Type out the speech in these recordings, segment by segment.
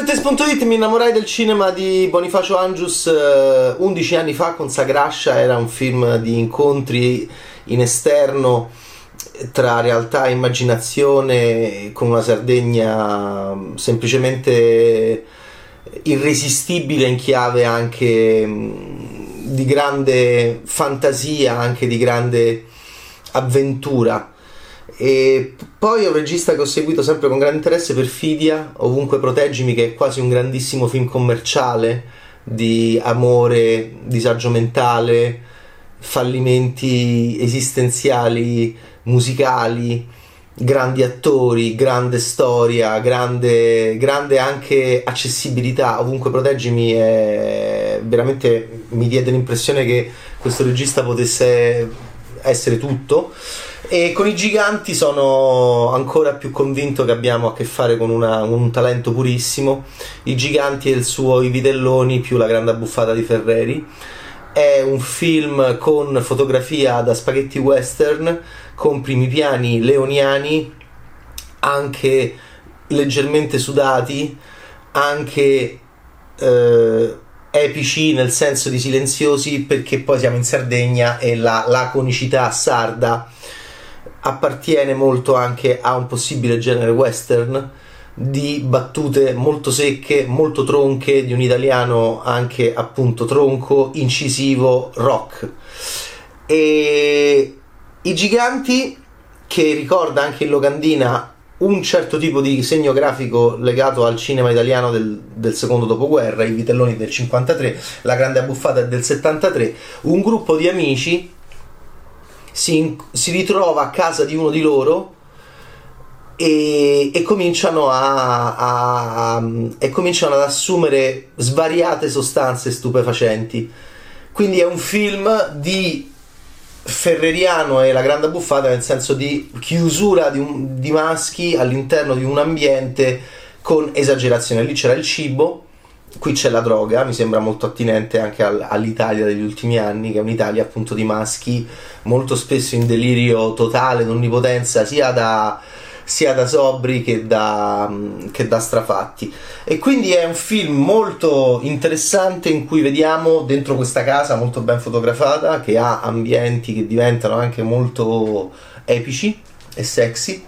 Vettes.it mi innamorai del cinema di Bonifacio Angius eh, 11 anni fa con Sagrascia, era un film di incontri in esterno tra realtà e immaginazione con una Sardegna semplicemente irresistibile in chiave anche mm, di grande fantasia, anche di grande avventura. E poi è un regista che ho seguito sempre con grande interesse, Perfidia, Ovunque Proteggimi, che è quasi un grandissimo film commerciale di amore, disagio mentale, fallimenti esistenziali, musicali, grandi attori, grande storia, grande, grande anche accessibilità. Ovunque Proteggimi è veramente mi diede l'impressione che questo regista potesse essere tutto e con i giganti sono ancora più convinto che abbiamo a che fare con una, un talento purissimo. I giganti e il suo I Vitelloni più la grande abbuffata di Ferreri. È un film con fotografia da spaghetti western, con primi piani leoniani, anche leggermente sudati, anche eh, epici nel senso di silenziosi, perché poi siamo in Sardegna e la laconicità sarda appartiene molto anche a un possibile genere western di battute molto secche, molto tronche, di un italiano anche appunto tronco, incisivo, rock. E i giganti, che ricorda anche in locandina un certo tipo di segno grafico legato al cinema italiano del, del, secondo dopoguerra, i vitelloni del 53, la grande abbuffata del 73, un gruppo di amici si, si ritrova a casa di uno di loro e, e, cominciano a, a, a, e cominciano ad assumere svariate sostanze stupefacenti. Quindi è un film di ferreriano e la grande buffata nel senso di chiusura di, un, di maschi all'interno di un ambiente con esagerazione. Lì c'era il cibo, qui c'è la droga, mi sembra molto attinente anche al, all'Italia degli ultimi anni, che è un'Italia appunto di maschi molto spesso in delirio totale, d'onnipotenza, sia da, sia da sobri che da, che da strafatti. E quindi è un film molto interessante in cui vediamo dentro questa casa molto ben fotografata, che ha ambienti che diventano anche molto epici e sexy.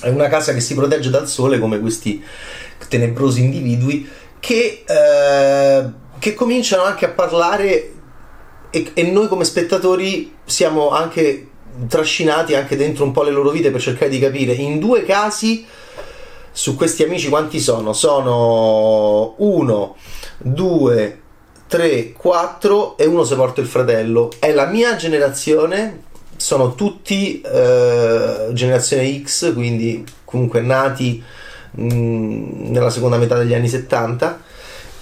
È una casa che si protegge dal sole come questi tenebrosi individui che, eh, che cominciano anche a parlare e, e, noi come spettatori siamo anche trascinati anche dentro un po' le loro vite per cercare di capire. In due casi su questi amici quanti sono? Sono uno, due, tre, quattro e uno se porta il fratello. È la mia generazione, sono tutti eh, generazione X, quindi comunque nati Mm, nella seconda metà degli anni 70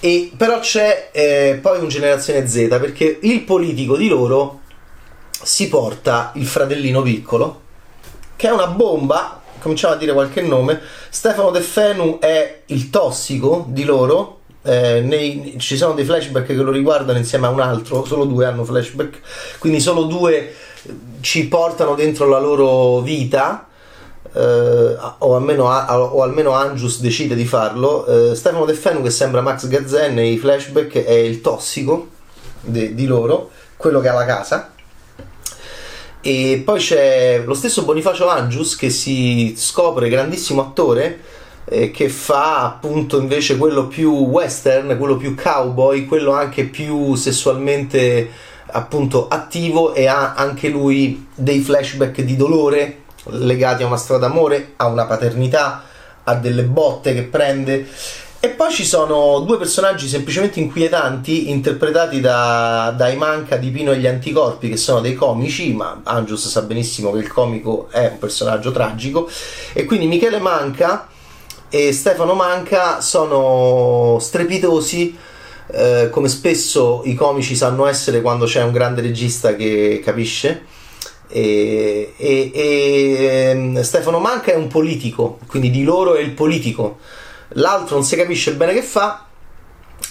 e però c'è eh, poi un generazione Z perché il politico di loro si porta il fratellino piccolo che è una bomba cominciamo a dire qualche nome. Stefano De Fenu è il tossico di loro eh, nei, ci sono dei flashback che lo riguardano insieme a un altro solo due hanno flashback quindi solo due ci portano dentro la loro vita eh, o, almeno, o, almeno, Angius decide di farlo. Eh, Stefano De Fenu, che sembra Max Gazzè nei flashback, è il tossico de, di loro, quello che ha la casa. E poi c'è lo stesso Bonifacio Angius che si scopre grandissimo attore eh, che fa appunto invece quello più western, quello più cowboy, quello anche più sessualmente appunto attivo e ha anche lui dei flashback di dolore legati a una strada d'amore, a una paternità, a delle botte che prende. E poi ci sono due personaggi semplicemente inquietanti, interpretati da, dai Manca di Pino e gli Anticorpi, che sono dei comici, ma Angius sa benissimo che il comico è un personaggio tragico. E quindi Michele Manca e Stefano Manca sono strepitosi. Eh, come spesso i comici sanno essere quando c'è un grande regista che capisce e, e, e, ehm, Stefano Manca è un politico, quindi di loro è il politico. L'altro non si capisce bene che fa.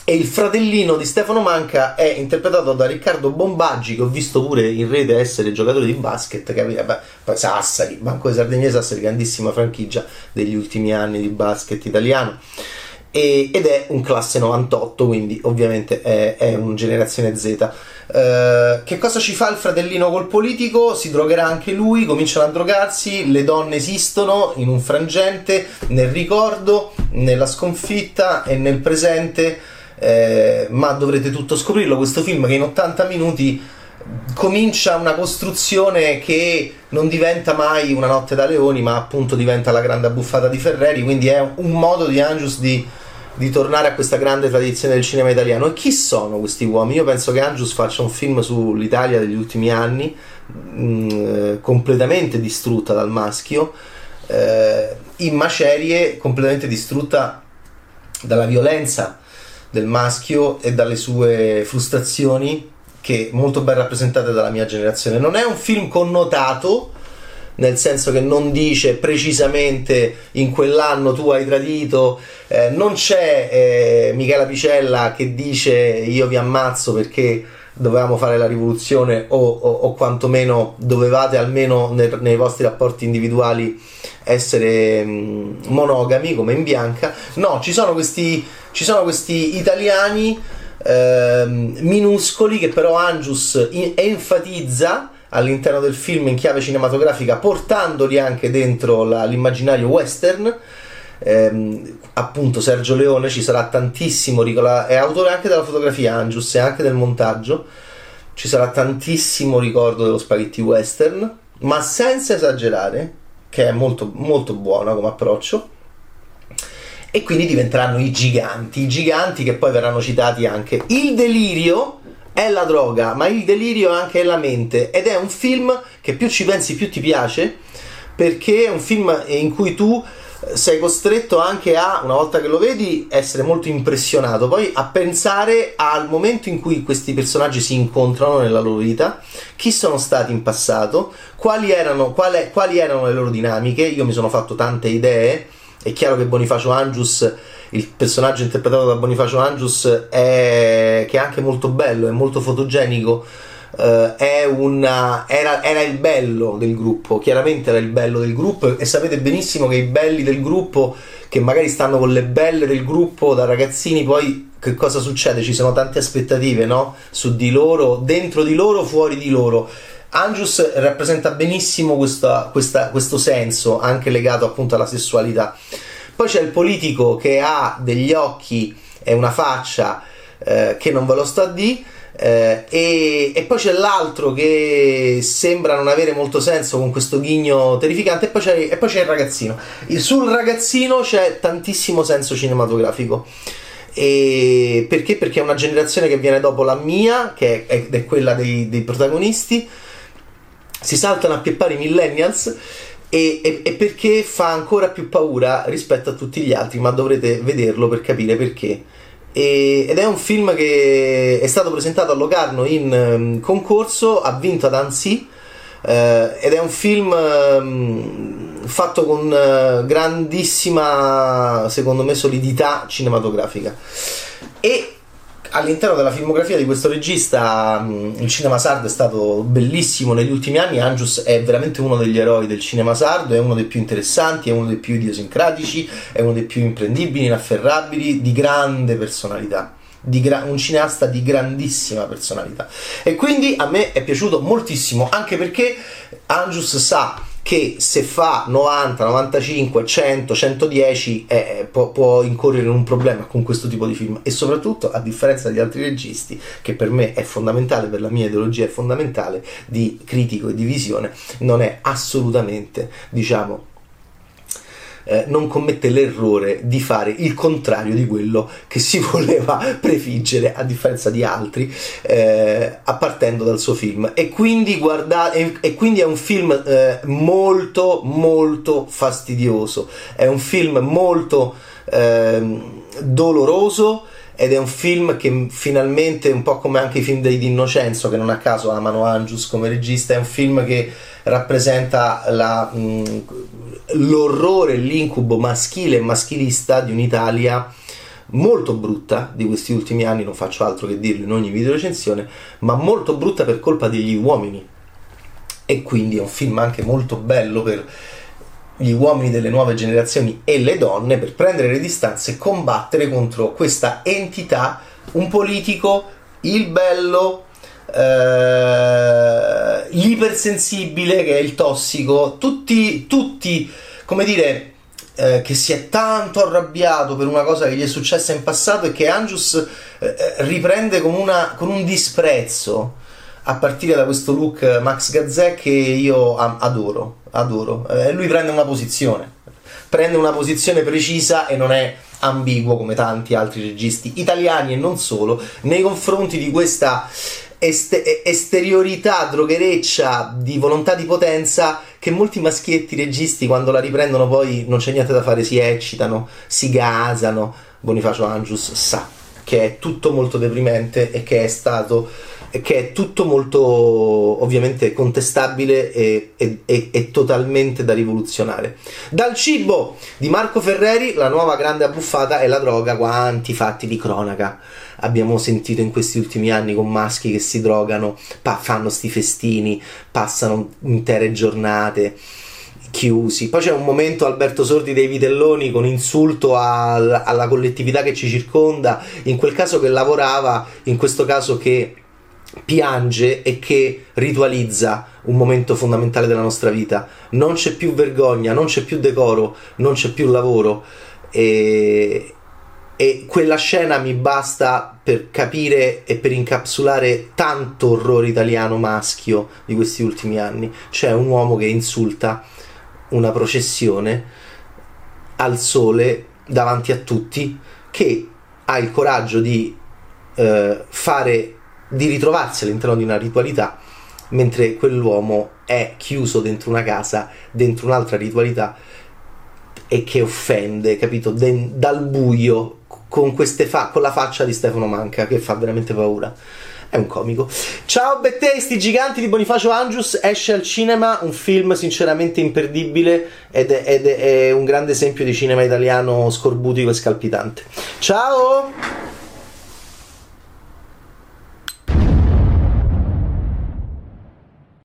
E il fratellino di Stefano Manca è interpretato da Riccardo Bombaggi, che ho visto pure in rete essere giocatore di basket. Che, poi Sassari, Banco di Sardegna Sassari, grandissima franchigia degli ultimi anni di basket italiano. E, ed è un classe 98, quindi ovviamente è, è un generazione Z. Uh, che cosa ci fa il fratellino col politico? Si drogherà anche lui, cominciano a drogarsi, le donne esistono in un frangente, nel ricordo, nella sconfitta e nel presente, eh, ma dovrete tutto scoprirlo. Questo film che in 80 minuti comincia una costruzione che non diventa mai una notte da leoni, ma appunto diventa la grande abbuffata di Ferreri, quindi è un modo di Angius di di tornare a questa grande tradizione del cinema italiano. E chi sono questi uomini? Io penso che Angius faccia un film sull'Italia degli ultimi anni, mh, mm, completamente distrutta dal maschio, eh, in macerie, completamente distrutta dalla violenza del maschio e dalle sue frustrazioni, che molto ben rappresentate dalla mia generazione. Non è un film connotato nel senso che non dice precisamente in quell'anno tu hai tradito, eh, non c'è eh, Michela Picella che dice io vi ammazzo perché dovevamo fare la rivoluzione o, o, o quantomeno dovevate almeno nei, nei, vostri rapporti individuali essere mh, mm, monogami come in bianca. No ci sono questi, ci sono questi italiani eh, minuscoli che però Angius in, enfatizza all'interno del film in chiave cinematografica, portandoli anche dentro la, l'immaginario western. Ehm, appunto Sergio Leone ci sarà tantissimo è autore anche della fotografia Angius e anche del montaggio. Ci sarà tantissimo ricordo dello spaghetti western ma senza esagerare che è molto, molto buono come approccio. E quindi diventeranno i giganti i giganti che poi verranno citati anche. Il delirio è la droga, ma il delirio è anche la mente. Ed è un film che più ci pensi più ti piace perché è un film in cui tu eh, sei costretto anche a, una volta che lo vedi, essere molto impressionato, poi a pensare al momento in cui questi personaggi si incontrano nella loro vita, chi sono stati in passato, quali erano, quale, quali erano le loro dinamiche, io mi sono fatto tante idee, è chiaro che Bonifacio Angius il personaggio interpretato da Bonifacio Angius è, che è anche molto bello, è molto fotogenico. È una, era, era, il bello del gruppo, chiaramente era il bello del gruppo e sapete benissimo che i belli del gruppo che magari stanno con le belle del gruppo da ragazzini poi che cosa succede? Ci sono tante aspettative no? su di loro, dentro di loro, fuori di loro. Angius rappresenta benissimo questa, questa, questo senso anche legato appunto alla sessualità. Poi c'è il politico che ha degli occhi e una faccia eh, che non ve lo sto a di. Eh, e, e, poi c'è l'altro che sembra non avere molto senso con questo ghigno terrificante e poi c'è, e poi c'è il ragazzino il, sul ragazzino c'è tantissimo senso cinematografico e perché? Perché è una generazione che viene dopo la mia che è, è quella dei, dei protagonisti si saltano a pieppare i millennials e, e, e, perché fa ancora più paura rispetto a tutti gli altri, ma dovrete vederlo per capire perché. E, ed è un film che è stato presentato a Locarno in um, concorso, ha vinto ad Annecy uh, ed è un film um, fatto con uh, grandissima, secondo me, solidità cinematografica. E all'interno della filmografia di questo regista il cinema sardo è stato bellissimo negli ultimi anni. Angius è veramente uno degli eroi del cinema sardo è uno dei più interessanti è uno dei più idiosincratici è uno dei più imprendibili inafferrabili di grande personalità gra- un cineasta di grandissima personalità. E quindi a me è piaciuto moltissimo anche perché Angius sa che se fa 90, 95, 100, 110 eh, può, può, incorrere in un problema con questo tipo di film. E soprattutto a differenza degli altri registi che per me è fondamentale, per la mia ideologia è fondamentale di critico e di visione, non è assolutamente diciamo eh, non commette l'errore di fare il contrario di quello che si voleva prefiggere, a differenza di altri, eh, partendo dal suo film. E quindi, guarda, e, e quindi è un film eh, molto, molto fastidioso. È un film molto ehm, doloroso ed è un film che finalmente, un po' come anche i film di Innocenzo, che non a caso amano Angius come regista, è un film che rappresenta la, mh, l'orrore, l'incubo maschile e maschilista di un'Italia molto brutta di questi ultimi anni, non faccio altro che dirlo in ogni video recensione, ma molto brutta per colpa degli uomini. E quindi è un film anche molto bello per gli uomini delle nuove generazioni e le donne per prendere le distanze e combattere contro questa entità, un politico, il bello, eh, l'ipersensibile che è il tossico, tutti, tutti come dire, eh, che si è tanto arrabbiato per una cosa che gli è successa in passato e che Angius eh, eh riprende con, una, con un disprezzo a partire da questo look Max Gazzè che io adoro, adoro. Eh, lui prende una posizione, prende una posizione precisa e non è ambiguo come tanti altri registi italiani e non solo nei confronti di questa este- esteriorità droghereccia di volontà di potenza che molti maschietti registi quando la riprendono poi non c'è niente da fare, si eccitano, si gasano. Bonifacio Angius sa che è tutto molto deprimente e che è stato che è tutto molto ovviamente contestabile e, e, e, e, totalmente da rivoluzionare. Dal cibo di Marco Ferreri, la nuova grande abbuffata è la droga, quanti fatti di cronaca abbiamo sentito in questi ultimi anni con maschi che si drogano, pa- fanno sti festini, passano intere giornate chiusi. Poi c'è un momento Alberto Sordi dei Vitelloni con insulto al, alla collettività che ci circonda, in quel caso che lavorava, in questo caso che piange e che ritualizza un momento fondamentale della nostra vita. Non c'è più vergogna, non c'è più decoro, non c'è più lavoro. E, e quella scena mi basta per capire e per incapsulare tanto orrore italiano maschio di questi ultimi anni. C'è un uomo che insulta una processione al sole davanti a tutti che ha il coraggio di eh, fare di ritrovarsi all'interno di una ritualità mentre quell'uomo è chiuso dentro una casa, dentro un'altra ritualità e che offende, capito? De- dal buio con, fa- con la faccia di Stefano Manca che fa veramente paura. È un comico. Ciao Bettesti, giganti di Bonifacio Angius. Esce al cinema un film sinceramente imperdibile ed è, ed è un grande esempio di cinema italiano scorbutico e scalpitante. Ciao!